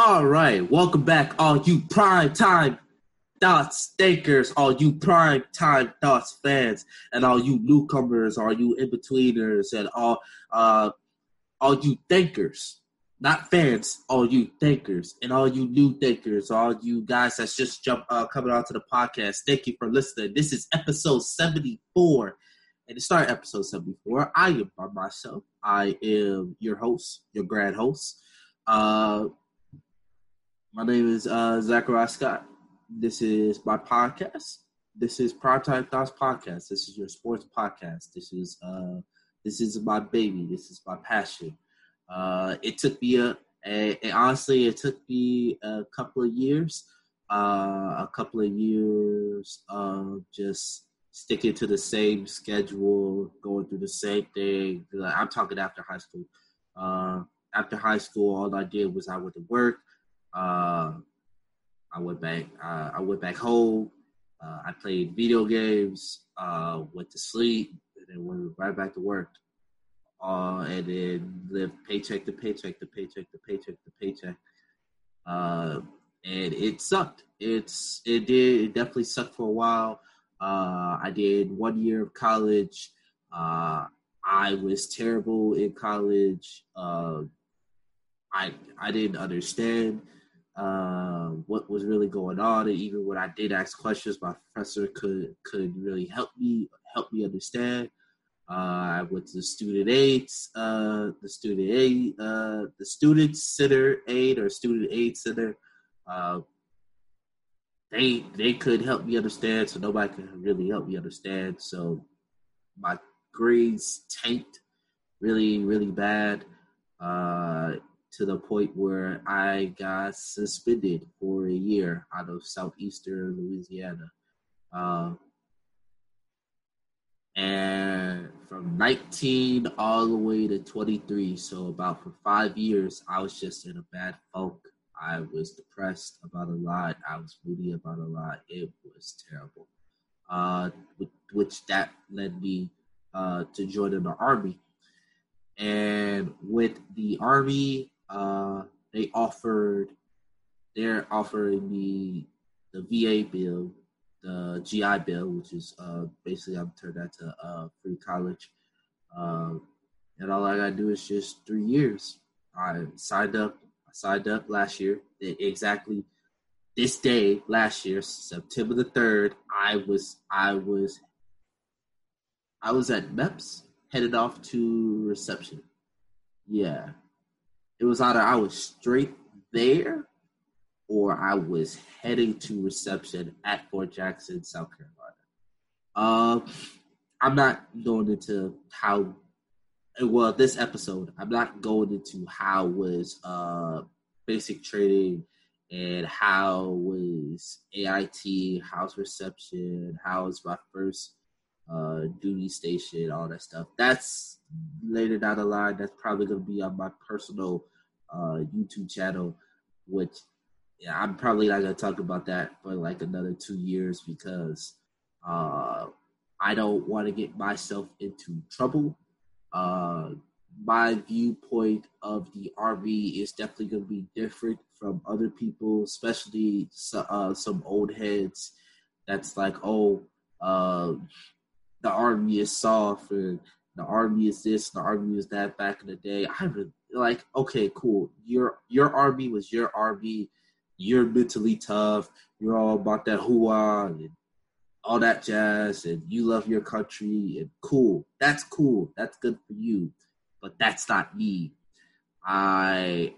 All right, welcome back, all you prime time dots thinkers, all you prime time thoughts fans, and all you newcomers, all you in betweeners, and all uh, all you thinkers, not fans, all you thinkers, and all you new thinkers, all you guys that's just jump uh, coming onto the podcast. Thank you for listening. This is episode seventy four. And to start episode 74, I am by myself. I am your host, your grand host. Uh, my name is uh, Zachariah Scott. This is my podcast. This is Primetime Thoughts Podcast. This is your sports podcast. This is uh, this is my baby. This is my passion. Uh, it took me a, a, a honestly, it took me a couple of years, uh, a couple of years of just sticking to the same schedule, going through the same thing. I'm talking after high school. Uh, after high school, all I did was I went to work. Uh, I went back. Uh, I went back home. Uh, I played video games. Uh, went to sleep, and then went right back to work. Uh, and then lived paycheck to paycheck to paycheck to paycheck to paycheck. Uh, and it sucked. It's it did it definitely sucked for a while. I did one year of college. I was terrible in college. I I didn't understand uh, what was really going on, and even when I did ask questions, my professor could could really help me help me understand. Uh, I went to the student aids, uh, the student aid, uh, the student center aid or student aid center. Uh, they they could help me understand, so nobody could really help me understand. So my grades tanked really really bad uh, to the point where I got suspended for a year out of southeastern Louisiana. Uh, and from 19 all the way to 23, so about for five years, I was just in a bad funk I was depressed about a lot. I was moody about a lot. It was terrible. Uh, which that led me uh, to joining the army. And with the army, uh, they offered, they're offering me the VA bill, the GI bill, which is uh, basically I'm turned that to uh, free college. Uh, and all I gotta do is just three years. I signed up I signed up last year. Exactly this day last year, September the third, I was I was I was at MEPS headed off to reception. Yeah. It was either I was straight there or I was heading to reception at Fort Jackson, South Carolina. Uh, I'm not going into how well this episode i'm not going into how was uh basic trading and how was ait how's reception how was my first uh duty station all that stuff that's later down the line that's probably going to be on my personal uh youtube channel which yeah i'm probably not going to talk about that for like another two years because uh i don't want to get myself into trouble uh, my viewpoint of the RV is definitely going to be different from other people, especially uh, some old heads. That's like, oh, uh, the army is soft, and the army is this, and the army is that. Back in the day, I like. Okay, cool. Your your army was your army. You're mentally tough. You're all about that hoo and all that jazz and you love your country and cool. That's cool. That's good for you. But that's not me. I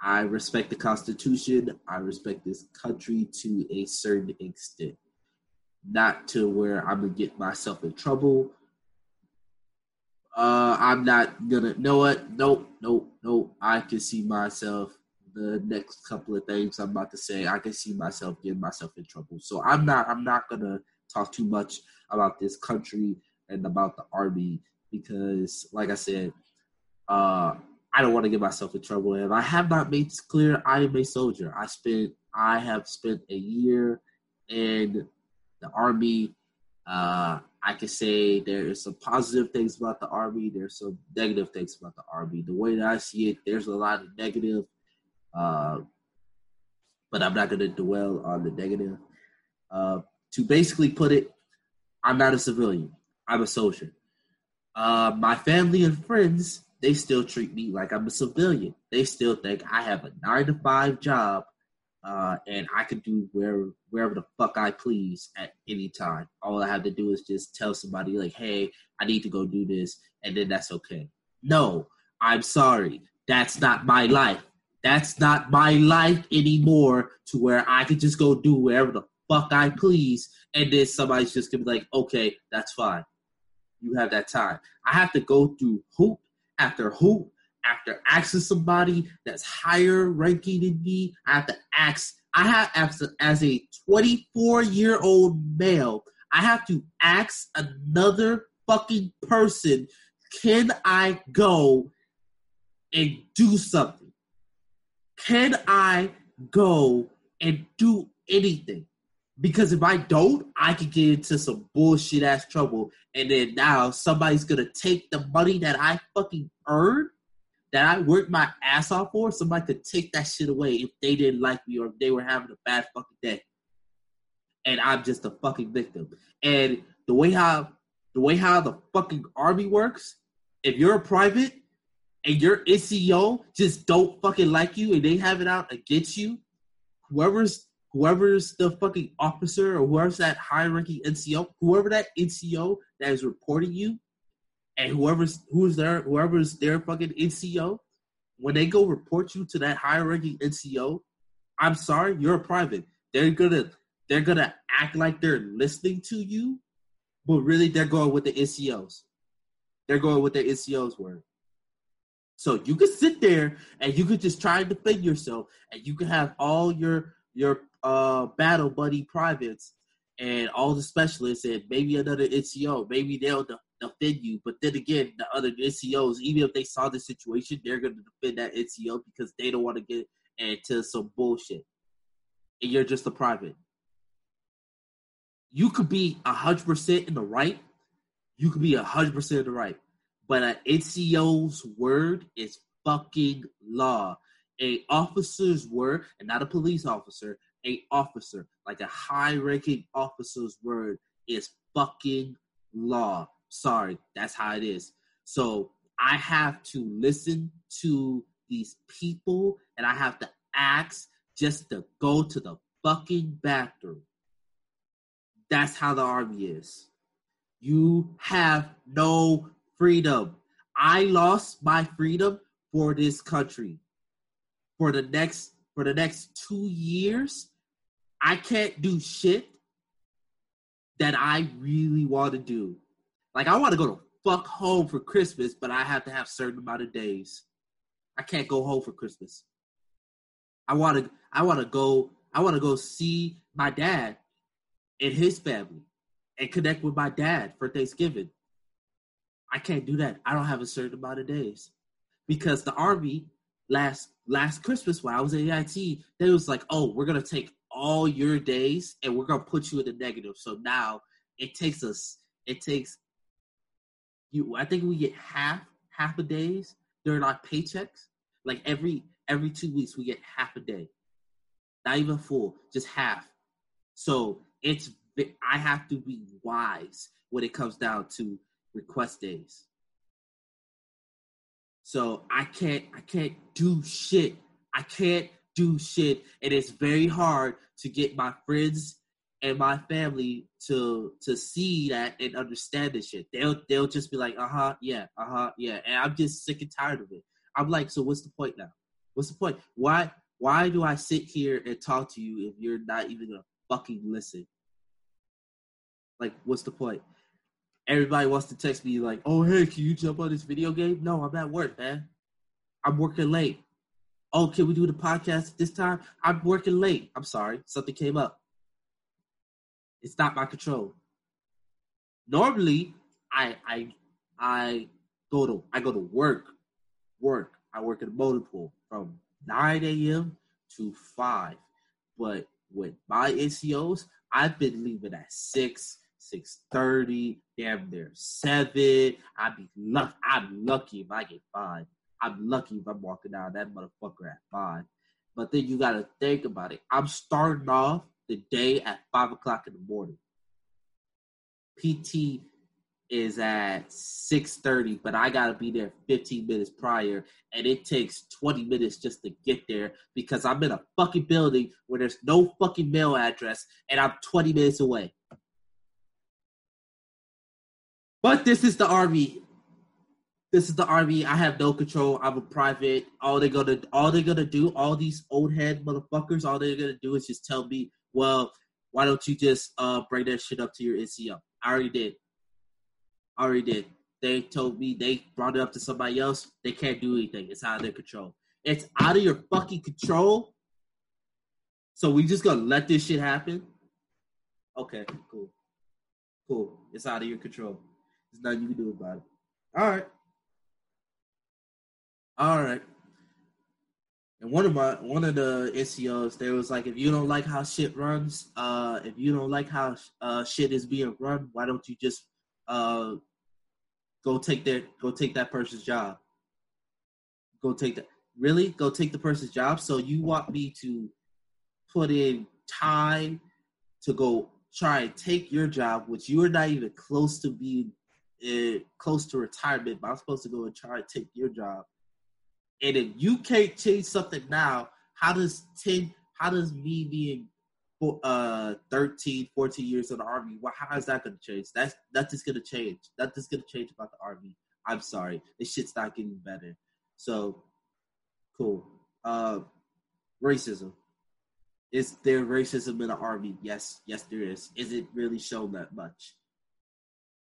I respect the Constitution. I respect this country to a certain extent. Not to where I'm gonna get myself in trouble. Uh, I'm not gonna know what. Nope, nope, nope. I can see myself the next couple of things I'm about to say, I can see myself getting myself in trouble. So I'm not I'm not gonna talk too much about this country and about the army because, like I said, uh, I don't want to get myself in trouble. And I have not made this clear, I am a soldier. I spent I have spent a year in the army. Uh, I can say there is some positive things about the army. There's some negative things about the army. The way that I see it, there's a lot of negative uh, but I'm not going to dwell on the negative. Uh, to basically put it, I'm not a civilian. I'm a soldier. Uh, my family and friends, they still treat me like I'm a civilian. They still think I have a nine to five job uh, and I could do where wherever the fuck I please at any time. All I have to do is just tell somebody like, "Hey, I need to go do this," and then that's okay. No, I'm sorry, that's not my life. That's not my life anymore. To where I can just go do wherever the fuck I please, and then somebody's just gonna be like, "Okay, that's fine." You have that time. I have to go through hoop after hoop after asking somebody that's higher ranking than me, I have to ask. I have as a, as a 24 year old male, I have to ask another fucking person, can I go and do something? Can I go and do anything? Because if I don't, I could get into some bullshit ass trouble. And then now somebody's gonna take the money that I fucking earned that I worked my ass off for, somebody could take that shit away if they didn't like me or if they were having a bad fucking day. And I'm just a fucking victim. And the way how the way how the fucking army works, if you're a private and your NCO just don't fucking like you and they have it out against you, whoever's whoever's the fucking officer or whoever's that high ranking NCO, whoever that NCO that is reporting you, and whoever's who's there, whoever's their fucking NCO, when they go report you to that higher ranking NCO, I'm sorry, you're a private. They're gonna they're gonna act like they're listening to you, but really they're going with the NCOs. They're going with their NCOs word. So you could sit there and you could just try and defend yourself, and you could have all your your uh, battle buddy privates and all the specialists and maybe another NCO. Maybe they'll defend you. But then again, the other NCOs, even if they saw the situation, they're going to defend that NCO because they don't want to get into some bullshit. And you're just a private. You could be 100% in the right. You could be 100% in the right. But an NCO's word is fucking law. A officer's word, and not a police officer, a officer, like a high ranking officer's word is fucking law. Sorry, that's how it is. So I have to listen to these people and I have to ask just to go to the fucking bathroom. That's how the army is. You have no freedom. I lost my freedom for this country. For the next for the next 2 years, I can't do shit that I really want to do. Like I want to go to fuck home for Christmas, but I have to have certain amount of days. I can't go home for Christmas. I want to I want to go I want to go see my dad and his family and connect with my dad for Thanksgiving. I can't do that. I don't have a certain amount of days because the army last last Christmas when I was at AIT, they was like, "Oh, we're gonna take all your days and we're gonna put you in the negative." So now it takes us it takes you I think we get half half a days during our paychecks. Like every every two weeks we get half a day. Not even full, just half. So it's I have to be wise when it comes down to request days. So I can't I can't do shit. I can't do shit. And it's very hard to get my friends and my family to to see that and understand this shit. They'll they'll just be like, uh huh, yeah, uh huh, yeah, and I'm just sick and tired of it. I'm like, so what's the point now? What's the point? Why why do I sit here and talk to you if you're not even gonna fucking listen? Like, what's the point? Everybody wants to text me like, oh hey, can you jump on this video game? No, I'm at work, man. I'm working late. Oh, can we do the podcast this time? I'm working late. I'm sorry, something came up. It's not my control. Normally, I I I go to I go to work, work. I work at a motor pool from 9 a.m. to 5. But with my NCOs, I've been leaving at 6, 6.30, damn near 7. I'd be lucky. I'm lucky if I get 5. I'm lucky if I'm walking down that motherfucker at 5. But then you gotta think about it. I'm starting off the day at five o'clock in the morning. PT is at 6:30, but I gotta be there 15 minutes prior, and it takes 20 minutes just to get there because I'm in a fucking building where there's no fucking mail address, and I'm 20 minutes away. But this is the army. This is the army. I have no control. I'm a private. All they're gonna, all they're gonna do, all these old head motherfuckers, all they're gonna do is just tell me, well, why don't you just uh bring that shit up to your NCO? I already did. I already did. They told me they brought it up to somebody else. They can't do anything. It's out of their control. It's out of your fucking control. So we just gonna let this shit happen? Okay, cool. Cool. It's out of your control. There's nothing you can do about it. All right. All right. And one of my one of the NCOs, there was like, if you don't like how shit runs, uh, if you don't like how uh shit is being run, why don't you just uh go take their go take that person's job? Go take that really go take the person's job. So you want me to put in time to go try and take your job, which you are not even close to being uh, close to retirement, but I'm supposed to go and try and take your job and if you can't change something now, how does 10, how does me being uh 13, 14 years in the army, well, how is that gonna change? That's that's just gonna change. That's just gonna change about the army. I'm sorry. This shit's not getting better. So cool. Uh racism. Is there racism in the army? Yes, yes there is. Is it really shown that much?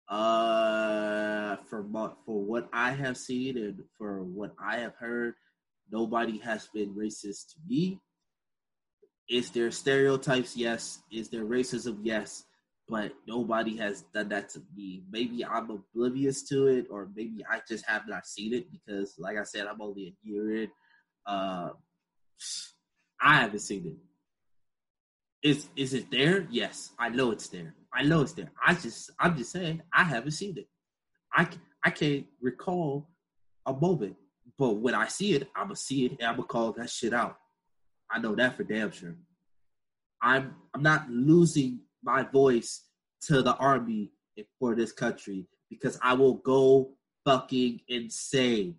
Uh, for for what I have seen and for what I have heard, nobody has been racist to me. Is there stereotypes? Yes. Is there racism? Yes. But nobody has done that to me. Maybe I'm oblivious to it, or maybe I just have not seen it because, like I said, I'm only a year in. Uh, I haven't seen it. Is is it there? Yes, I know it's there. I know it's there. I just I'm just saying I haven't seen it. I I can't recall a moment, but when I see it, I'm gonna see it and I'm gonna call that shit out. I know that for damn sure. I'm I'm not losing my voice to the army for this country because I will go fucking insane.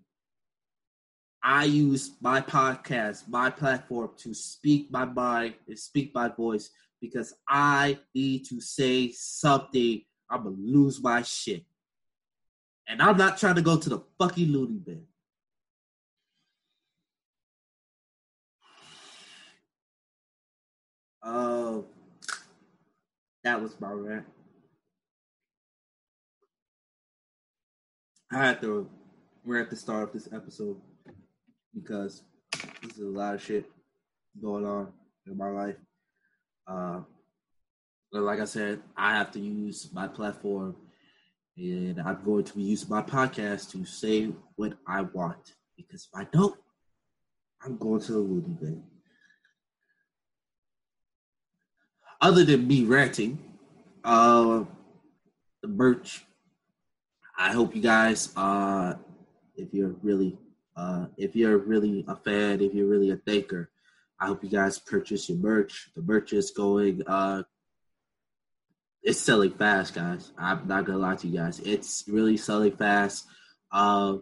I use my podcast, my platform to speak my mind and speak my voice because I need to say something. I'm gonna lose my shit. And I'm not trying to go to the fucking loony bin. Uh, that was my rant. I had to we're at the start of this episode because this is a lot of shit going on in my life. Uh, like I said, I have to use my platform and I'm going to use my podcast to say what I want. Because if I don't, I'm going to the loony bin. Other than me ranting, uh, the merch. I hope you guys, uh, if you're really uh, if you're really a fan, if you're really a thinker, I hope you guys purchase your merch. The merch is going. Uh, it's selling fast, guys. I'm not gonna lie to you guys. It's really selling fast. Uh,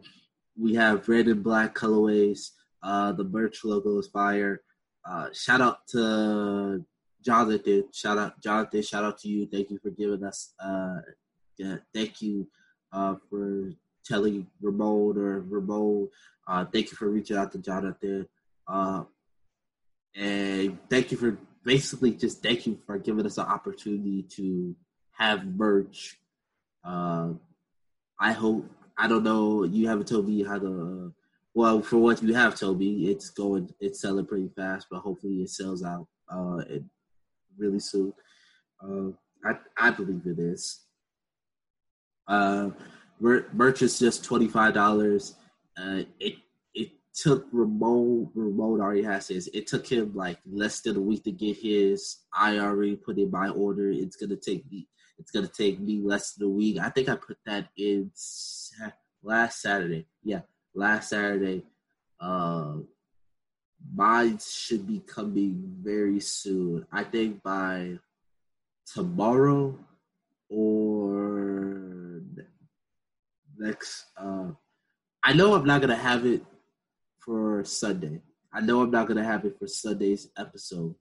we have red and black colorways. Uh, the merch logo is fire. Uh, shout out to Jonathan. Shout out Jonathan. Shout out to you. Thank you for giving us. Uh, yeah, thank you uh, for telling Ramon or Ramon uh, thank you for reaching out to Jonathan. And thank you for basically just thank you for giving us an opportunity to have merch. Uh, I hope I don't know. You haven't told me how to. Well, for what you have told me, it's going, it's selling pretty fast, but hopefully it sells out uh, really soon. Uh, I I believe it is. Uh, merch is just twenty five dollars. Uh, it took Ramon Ramon already has his. It took him like less than a week to get his. I already put in my order. It's gonna take me. It's gonna take me less than a week. I think I put that in last Saturday. Yeah, last Saturday. Uh, mine should be coming very soon. I think by tomorrow or next. Uh, I know I'm not gonna have it for Sunday. I know I'm not gonna have it for Sunday's episode,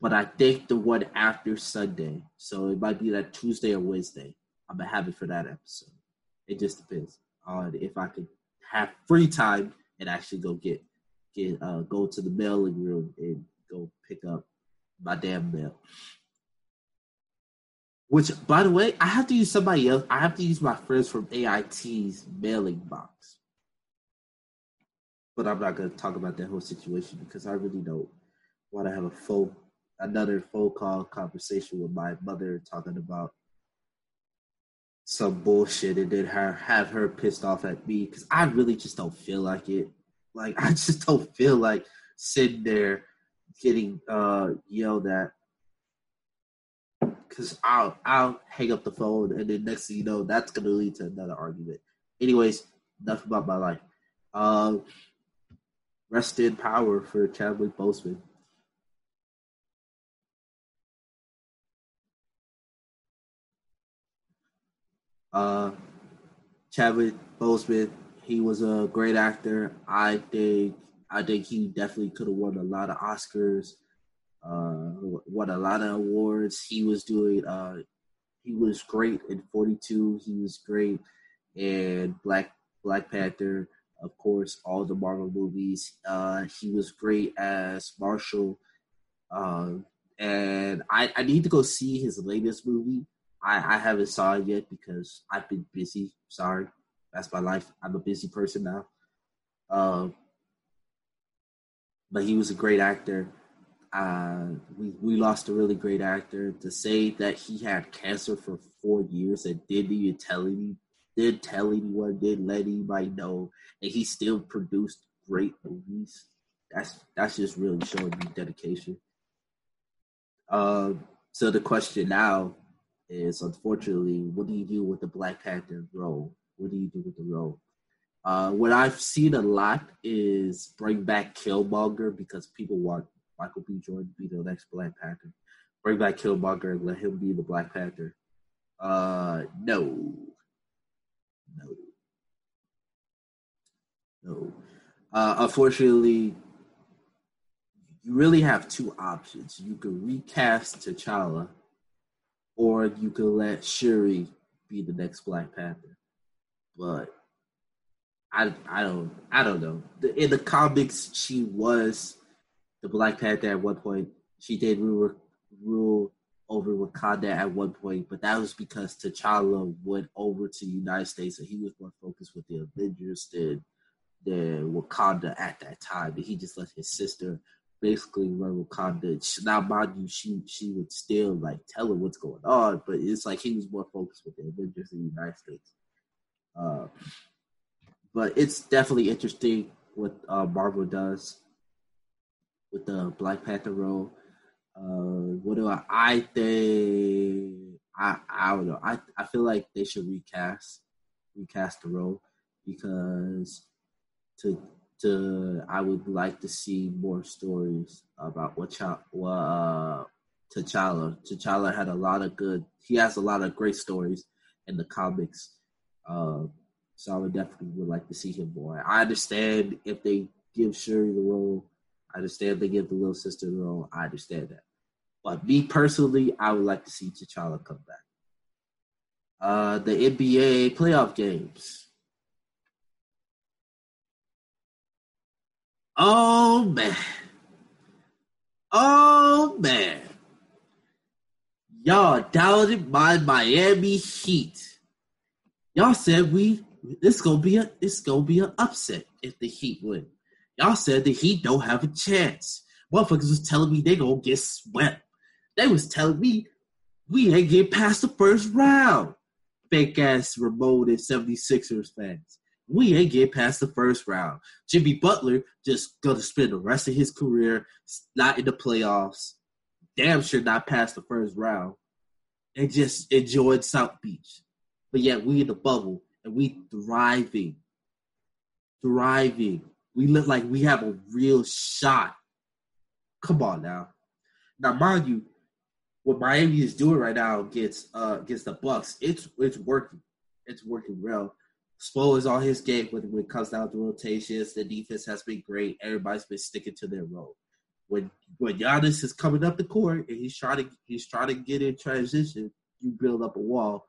but I think the one after Sunday, so it might be that Tuesday or Wednesday. I'm gonna have it for that episode. It just depends on if I can have free time and actually go get get uh, go to the mailing room and go pick up my damn mail. Which, by the way, I have to use somebody else. I have to use my friends from AIT's mailing box. But I'm not going to talk about that whole situation because I really don't want to have a phone, another phone call conversation with my mother talking about some bullshit and then her have her pissed off at me because I really just don't feel like it. Like I just don't feel like sitting there getting uh yelled at because I'll I'll hang up the phone and then next thing you know that's gonna lead to another argument. Anyways, enough about my life. Um, rest in power for Chadwick Boseman. Uh, Chadwick Boseman, he was a great actor. I think I think he definitely could have won a lot of Oscars uh, won a lot of awards. He was doing. Uh, he was great in 42. He was great in Black Black Panther. Of course, all the Marvel movies. Uh, he was great as Marshall. Um, and I, I need to go see his latest movie. I, I haven't saw it yet because I've been busy. Sorry, that's my life. I'm a busy person now. Um, but he was a great actor. Uh, we we lost a really great actor. To say that he had cancer for four years and didn't even tell any, did tell anyone, didn't let anybody know, and he still produced great movies. That's that's just really showing me dedication. Um, so the question now is, unfortunately, what do you do with the Black Panther role? What do you do with the role? Uh, what I've seen a lot is bring back Killmonger because people want Michael B. Jordan to be the next Black Panther. Bring back Killmonger and let him be the Black Panther. Uh, no, no, no. Uh, unfortunately, you really have two options. You could recast T'Challa, or you could let Shuri be the next Black Panther. But I, I don't, I don't know. In the comics, she was the Black Panther at one point. She did rule, rule over Wakanda at one point, but that was because T'Challa went over to the United States and he was more focused with the Avengers than than Wakanda at that time. And he just let his sister basically run Wakanda. Now, mind you, she she would still like tell her what's going on, but it's like he was more focused with the Avengers in the United States. Uh, but it's definitely interesting what uh, Marvel does with the Black Panther role. Uh, what do I? I think I I don't know. I I feel like they should recast recast the role because to to I would like to see more stories about what Ch- what uh, T'Challa. T'Challa had a lot of good. He has a lot of great stories in the comics. Uh, so I would definitely would like to see him more. I understand if they give Shuri the role I understand they give the little sister the role. I understand that. But me personally, I would like to see T'Challa come back. Uh, the NBA playoff games. Oh man. Oh man. Y'all doubted my Miami Heat. Y'all said we this gonna be a it's gonna be an upset if the Heat win. Y'all said that he don't have a chance. Motherfuckers was telling me they gonna get swept. They was telling me we ain't get past the first round. Fake ass Ramon and 76ers fans. We ain't get past the first round. Jimmy Butler just gonna spend the rest of his career not in the playoffs. Damn sure not past the first round. And just enjoyed South Beach. But yet we in the bubble and we thriving. Thriving We look like we have a real shot. Come on now. Now, mind you, what Miami is doing right now against uh against the Bucks, it's it's working. It's working well. Spo is on his game when, when it comes down to rotations. The defense has been great. Everybody's been sticking to their role. When when Giannis is coming up the court and he's trying to he's trying to get in transition, you build up a wall.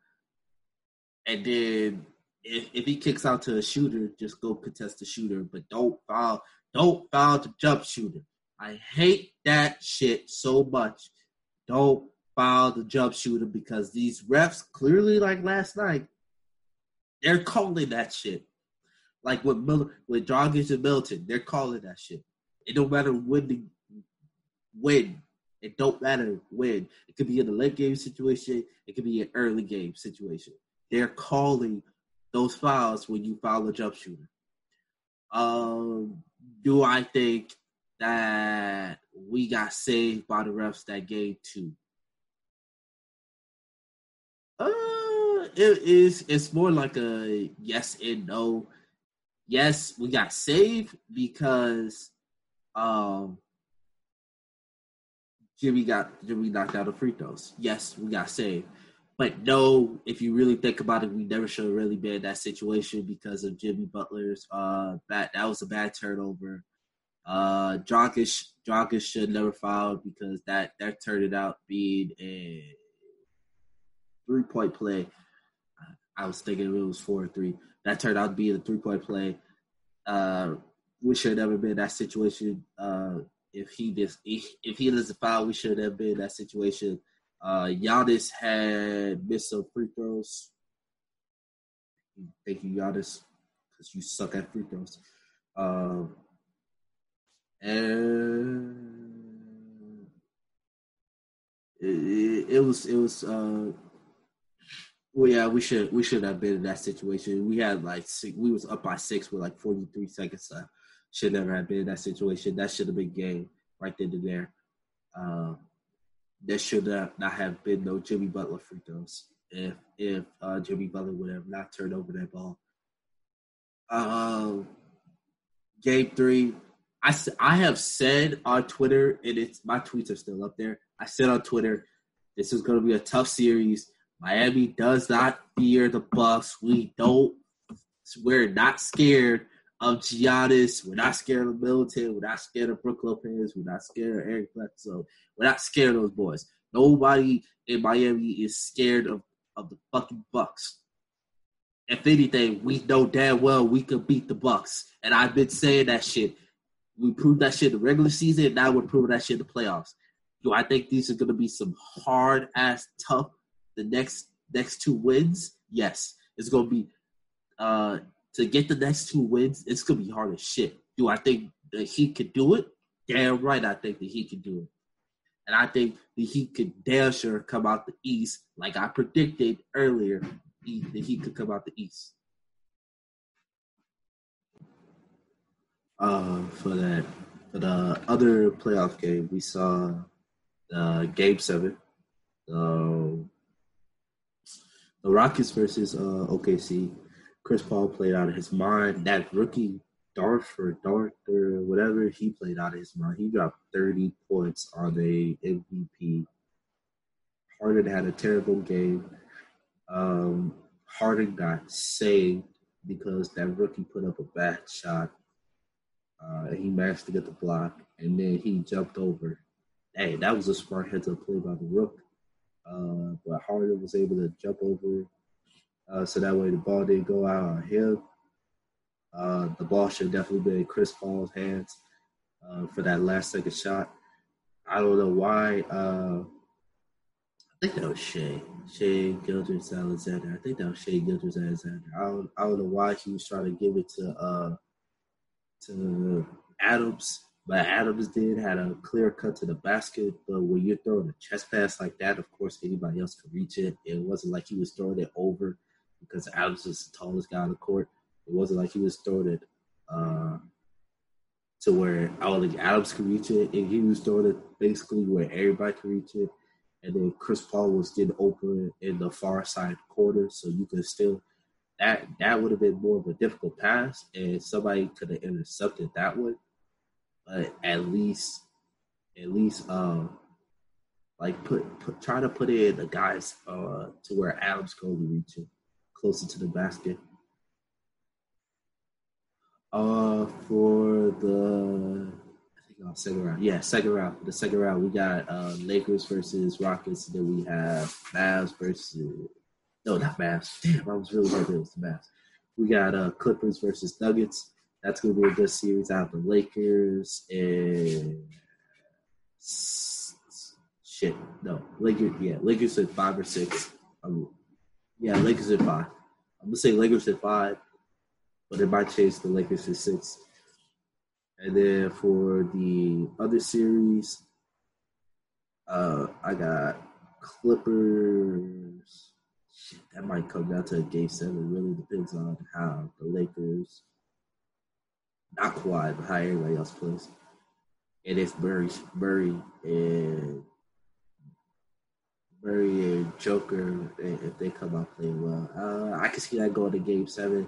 And then if, if he kicks out to a shooter, just go contest the shooter, but don't foul don't foul the jump shooter. I hate that shit so much. Don't foul the jump shooter because these refs clearly like last night they're calling that shit. Like with Miller, with Dragic and Middleton, they're calling that shit. It don't matter when the win. It don't matter when. It could be in a late game situation. It could be an early game situation. They're calling those fouls when you foul a jump shooter. Um, do I think that we got saved by the refs that game too? Uh, it is. It's more like a yes and no. Yes, we got saved because um Jimmy got Jimmy knocked out of free throws. Yes, we got saved. But no, if you really think about it, we never should have really been in that situation because of Jimmy Butler's uh bad that was a bad turnover. Uh Dragic should never foul because that that turned out being a three point play I was thinking it was four or three. That turned out to be a three point play. Uh, we should have never been in that situation. Uh, if he just if, if he doesn't foul, we should have been in that situation. Uh, Giannis had missed some free throws. Thank you, Giannis, because you suck at free throws. Um, and it, it, was it was uh, well, yeah, we should we should have been in that situation. We had like six, we was up by six with like forty three seconds left. Should never have been in that situation. That should have been game right then and there. Um, there should not have been no Jimmy Butler free throws if if uh, Jimmy Butler would have not turned over that ball. Um, game three, I I have said on Twitter, and it's my tweets are still up there. I said on Twitter, this is going to be a tough series. Miami does not fear the Bucks. We don't. We're not scared of Giannis. We're not scared of Middleton. We're not scared of Brook Lopez. We're not scared of Eric Bledsoe. We're not scared of those boys. Nobody in Miami is scared of, of the fucking Bucks. If anything, we know damn well we could beat the Bucks. And I've been saying that shit. We proved that shit in the regular season. Now we're proving that shit in the playoffs. Do I think these are going to be some hard ass tough the next next two wins, yes, it's gonna be uh to get the next two wins, it's gonna be hard as shit. Do I think the Heat could do it? Damn right, I think the Heat could do it. And I think the Heat could damn sure come out the East, like I predicted earlier. The Heat could come out the East. Uh, for that, for the other playoff game, we saw the Game Seven. The Rockets versus uh, OKC. Chris Paul played out of his mind. That rookie Darth or whatever, he played out of his mind. He dropped 30 points on a MVP. Harden had a terrible game. Um, Harden got saved because that rookie put up a bad shot. Uh, he managed to get the block, and then he jumped over. Hey, that was a smart heads-up play by the rookie. Uh, but Harden was able to jump over, uh, so that way the ball didn't go out on him. Uh, the ball should definitely be in Chris Paul's hands uh, for that last second shot. I don't know why. Uh, I think that was Shai. Shai Gilgeous Alexander. I think that was Shai Gilgeous Alexander. I don't, I don't know why he was trying to give it to uh, to Adams but Adams did had a clear cut to the basket. But when you're throwing a chest pass like that, of course anybody else could reach it. It wasn't like he was throwing it over because Adams is the tallest guy on the court. It wasn't like he was throwing it uh, to where only Adams could reach it, and he was throwing it basically where everybody could reach it. And then Chris Paul was getting open in the far side corner, so you could still that that would have been more of a difficult pass, and somebody could have intercepted that one. But at least, at least, uh, like put, put try to put in the guys uh to where Adams could reach it, closer to the basket. Uh, for the I think second round, yeah, second round. The second round, we got uh Lakers versus Rockets. Then we have Mavs versus no, not Mavs. Damn, I was really hoping it was the Mavs. We got uh Clippers versus Nuggets. That's gonna be a good series. I have the Lakers and shit. No, Lakers. Yeah, Lakers at five or six. Um, yeah, Lakers at five. I'm gonna say Lakers at five but it might change the Lakers at six. And then for the other series, uh, I got Clippers. Shit, that might come down to a game seven. It really depends on how the Lakers, not Kawhi, but how everybody else plays. And if Murray, Murray and Murray and Joker, if they come out playing well, uh, I can see that going to game seven.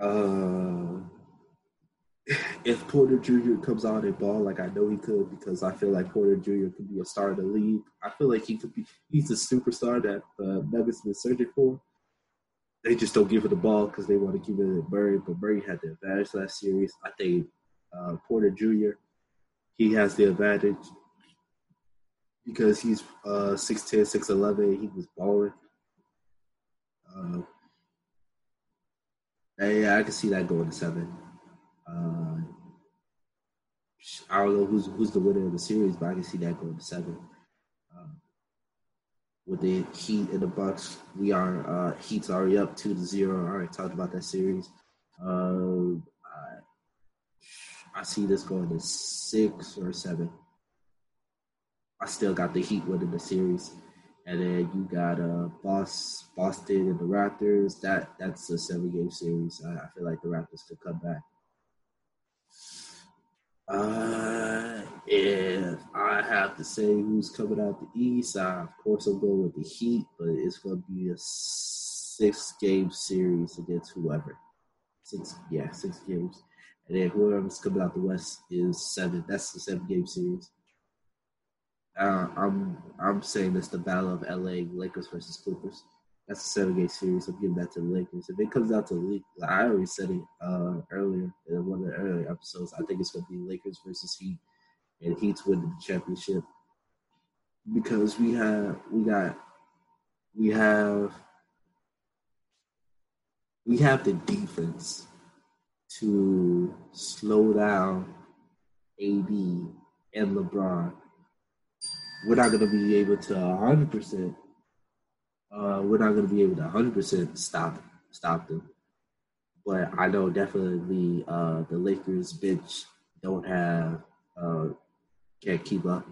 Uh, if Porter Jr. comes out and ball like I know he could, because I feel like Porter Jr. could be a star of the league. I feel like he could be. He's a superstar that uh, Nuggets been searching for. They just don't give it the ball because they want to keep it to Murray. But Murray had the advantage last series. I think uh, Porter Jr. He has the advantage because he's uh, 6'10", 6'11". He was balling. Uh, yeah, I can see that going to seven. Uh, I don't know who's who's the winner of the series, but I can see that going to seven. Uh, with the Heat and the Bucks, we are uh, Heat's already up two to zero. I already talked about that series. Uh, I, I see this going to six or seven. I still got the Heat winning the series. And then you got uh Boston and the Raptors. That that's a seven game series. I, I feel like the Raptors could come back. Uh, if I have to say who's coming out the East, I, of course I'm going with the Heat, but it's going to be a six game series against whoever. Six, yeah, six games, and then whoever's coming out the West is seven. That's the seven game series. Uh, I'm I'm saying it's the battle of LA Lakers versus Clippers. That's a seven game series. I'm giving that to the Lakers. If it comes down to league, I already said it uh, earlier in one of the earlier episodes. I think it's going to be Lakers versus Heat, and Heat's winning the championship because we have we got we have we have the defense to slow down AD and LeBron we're not going to be able to 100%. Uh, we're not going to be able to 100% stop stop them. But I know definitely uh, the Lakers bench don't have uh, can't keep up.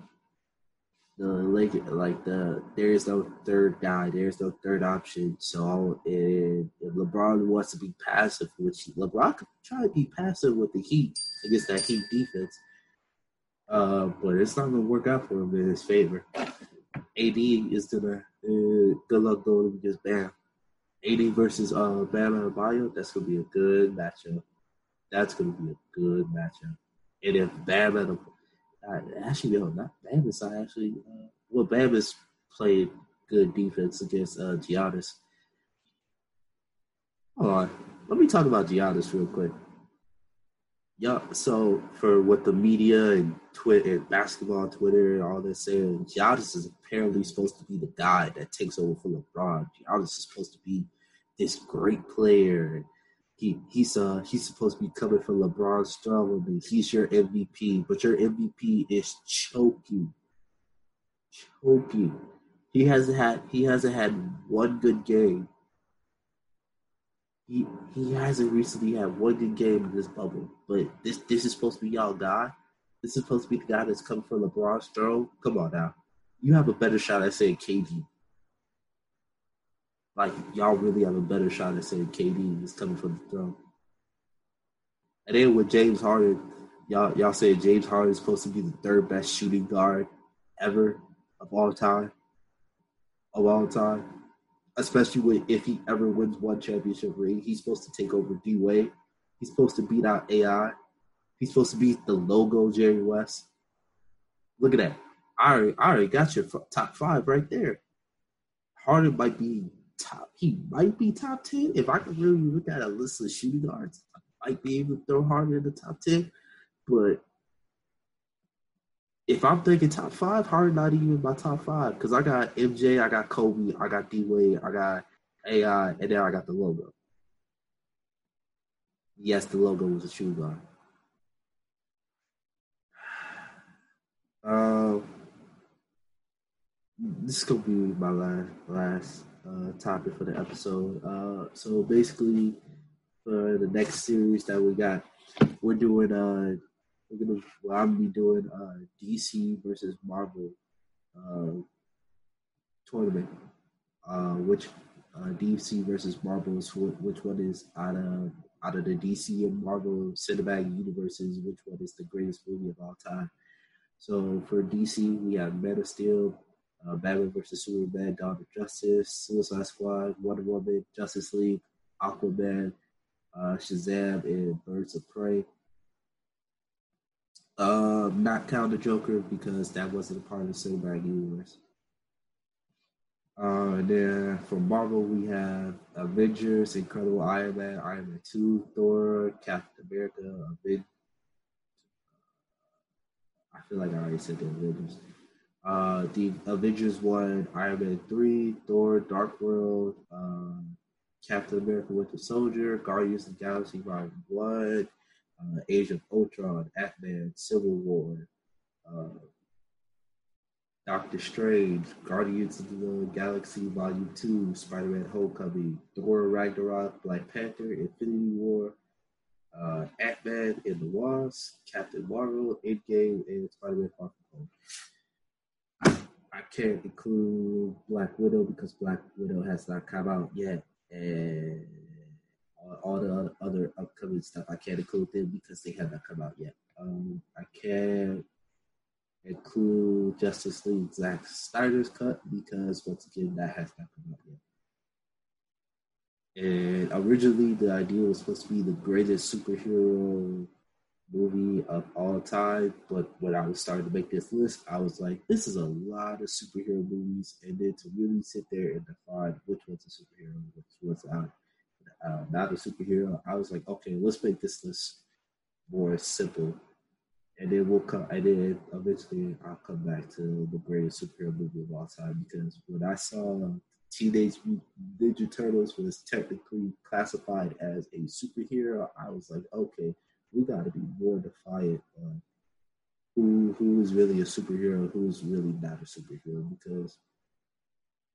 The Lake like the there is no third guy, there is no third option. So if LeBron wants to be passive, which LeBron could try to be passive with the Heat against that Heat defense, uh, but it's not gonna work out for him in his favor. AD is gonna uh, good luck going against Bam. AD versus uh Bam and Adebayo, that's gonna be a good matchup. That's gonna be a good matchup. And if Bam and actually no, not Bam is actually uh, well Bam has played good defense against uh Giannis. Hold on, let me talk about Giannis real quick. Yeah, so for what the media and Twitter, and basketball, Twitter, and all this saying, Giannis is apparently supposed to be the guy that takes over for LeBron. Giannis is supposed to be this great player. He he's uh he's supposed to be coming for LeBron strong and he's your MVP, but your MVP is choking, choking. He hasn't had he hasn't had one good game he he hasn't recently had one good game in this bubble. But this this is supposed to be y'all guy. This is supposed to be the guy that's coming for LeBron's throne. Come on now, you have a better shot at saying KD. Like y'all really have a better shot at saying KD is coming for the throne. And then with James Harden, y'all y'all say James Harden is supposed to be the third best shooting guard ever of all time. Of all time. Especially with, if he ever wins one championship ring, he's supposed to take over D Wade. He's supposed to beat out AI. He's supposed to beat the logo Jerry West. Look at that. I already, I already got your top five right there. Harden might be top. He might be top ten. If I could really look at a list of shooting guards, I might be able to throw Harden in the top ten. But if I'm thinking top five, Harden not even my top five because I got MJ, I got Kobe, I got D Wade, I got AI, and then I got the logo. Yes, the logo was a shoe guard. Um, this is gonna be my last last uh, topic for the episode. Uh, so basically, for the next series that we got, we're doing uh, we're gonna well, I'm gonna be doing uh DC versus Marvel uh tournament. Uh, which uh, DC versus Marvel is which one is out of out of the DC and Marvel cinematic universes, which one is the greatest movie of all time. So for DC, we have Man of Steel, uh, Batman vs Superman, Dawn of Justice, Suicide Squad, Wonder Woman, Justice League, Aquaman, uh, Shazam, and Birds of Prey. Um, not count the Joker because that wasn't a part of the cinematic universe. Uh, then for Marvel, we have Avengers, Incredible Iron Man, Iron Man 2, Thor, Captain America, Avengers. I feel like I already said the Avengers. Uh, the Avengers 1, Iron Man 3, Thor, Dark World, um, Captain America Winter Soldier, Guardians of the Galaxy Volume 1, uh, Age of Ultron, Ant-Man, Civil War, uh, Doctor Strange, Guardians of the Galaxy Volume 2, Spider-Man Homecoming, Thor Ragnarok, Black Panther, Infinity War, uh, Ant-Man and the Wasp, Captain Marvel, Endgame, and Spider-Man Far From Home. I, I can't include Black Widow because Black Widow has not come out yet, and all the other upcoming stuff I can't include them because they have not come out yet. Um, I can't include Justice League Zack Snyder's cut because once again that has not come out yet. And originally the idea was supposed to be the greatest superhero movie of all time, but when I was starting to make this list, I was like, this is a lot of superhero movies, and then to really sit there and define which one's a superhero, which one's not uh, not a superhero. I was like, okay, let's make this list more simple, and then we'll come. And then eventually, I'll come back to the greatest superhero movie of all time because when I saw Teenage Ninja Turtles was technically classified as a superhero, I was like, okay, we got to be more defiant on who who is really a superhero, who is really not a superhero, because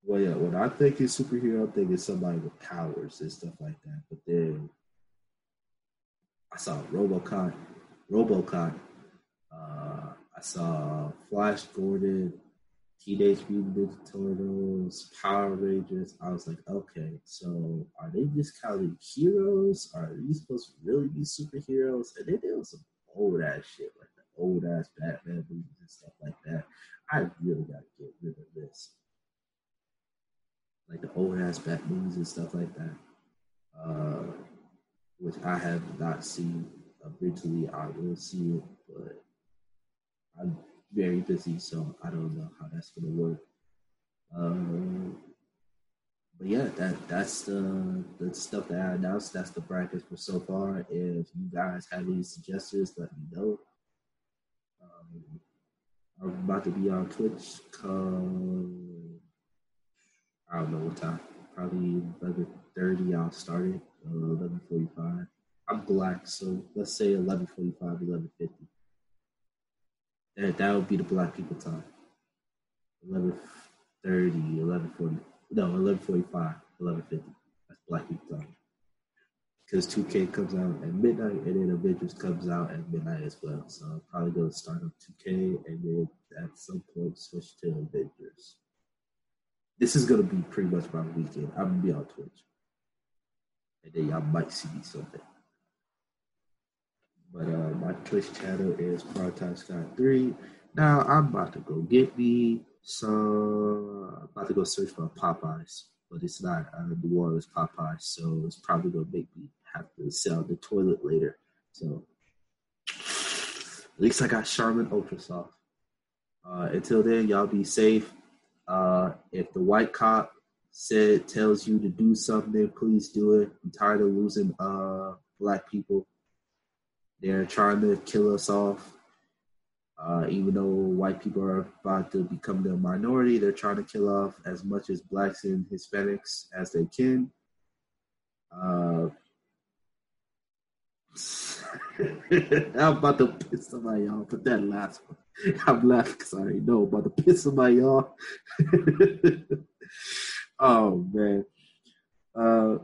well, yeah, when I think it's superhero, I think thinking somebody with powers and stuff like that. But then I saw RoboCop, RoboCop. Uh, I saw Flash Gordon, Teenage Mutant Ninja Turtles, Power Rangers. I was like, okay, so are they just counting heroes? Are these supposed to really be superheroes? And then there was some old ass shit, like the old ass Batman movies and stuff like that. I really got to get rid of this like the old ass Bat movies and stuff like that, uh, which I have not seen. Eventually, I will see it, but I'm very busy, so I don't know how that's gonna work. Um, but yeah, that that's the the stuff that I announced. That's the brackets for so far. If you guys have any suggestions, let me know. Um, I'm about to be on Twitch. Come I don't know what time. Probably eleven thirty. I'll start it. Uh, eleven forty five. I'm black, so let's say 11:45, 11:50. That that would be the black people time. 11:30, 11:40. No, 11:45, 11:50. That's black people time. Because 2K comes out at midnight, and then Avengers comes out at midnight as well. So I'm probably gonna start up 2K, and then at some point switch to Avengers this is gonna be pretty much my weekend. I'm gonna be on Twitch, and then y'all might see me someday. But uh, my Twitch channel is Primetime Scott Three. Now I'm about to go get me some. I'm about to go search for Popeyes but it's not uh, New Orleans Popeyes, so it's probably gonna make me have to sell the toilet later. So at least I got Charmin Ultra Soft. Uh, until then, y'all be safe. Uh, if the white cop said tells you to do something, please do it. I'm tired of losing uh, black people. They're trying to kill us off. Uh, even though white people are about to become the minority, they're trying to kill off as much as blacks and Hispanics as they can. Uh, I'm about to piss somebody off, but that last one, I'm laughing because I already know about to piss somebody off. oh man. Uh,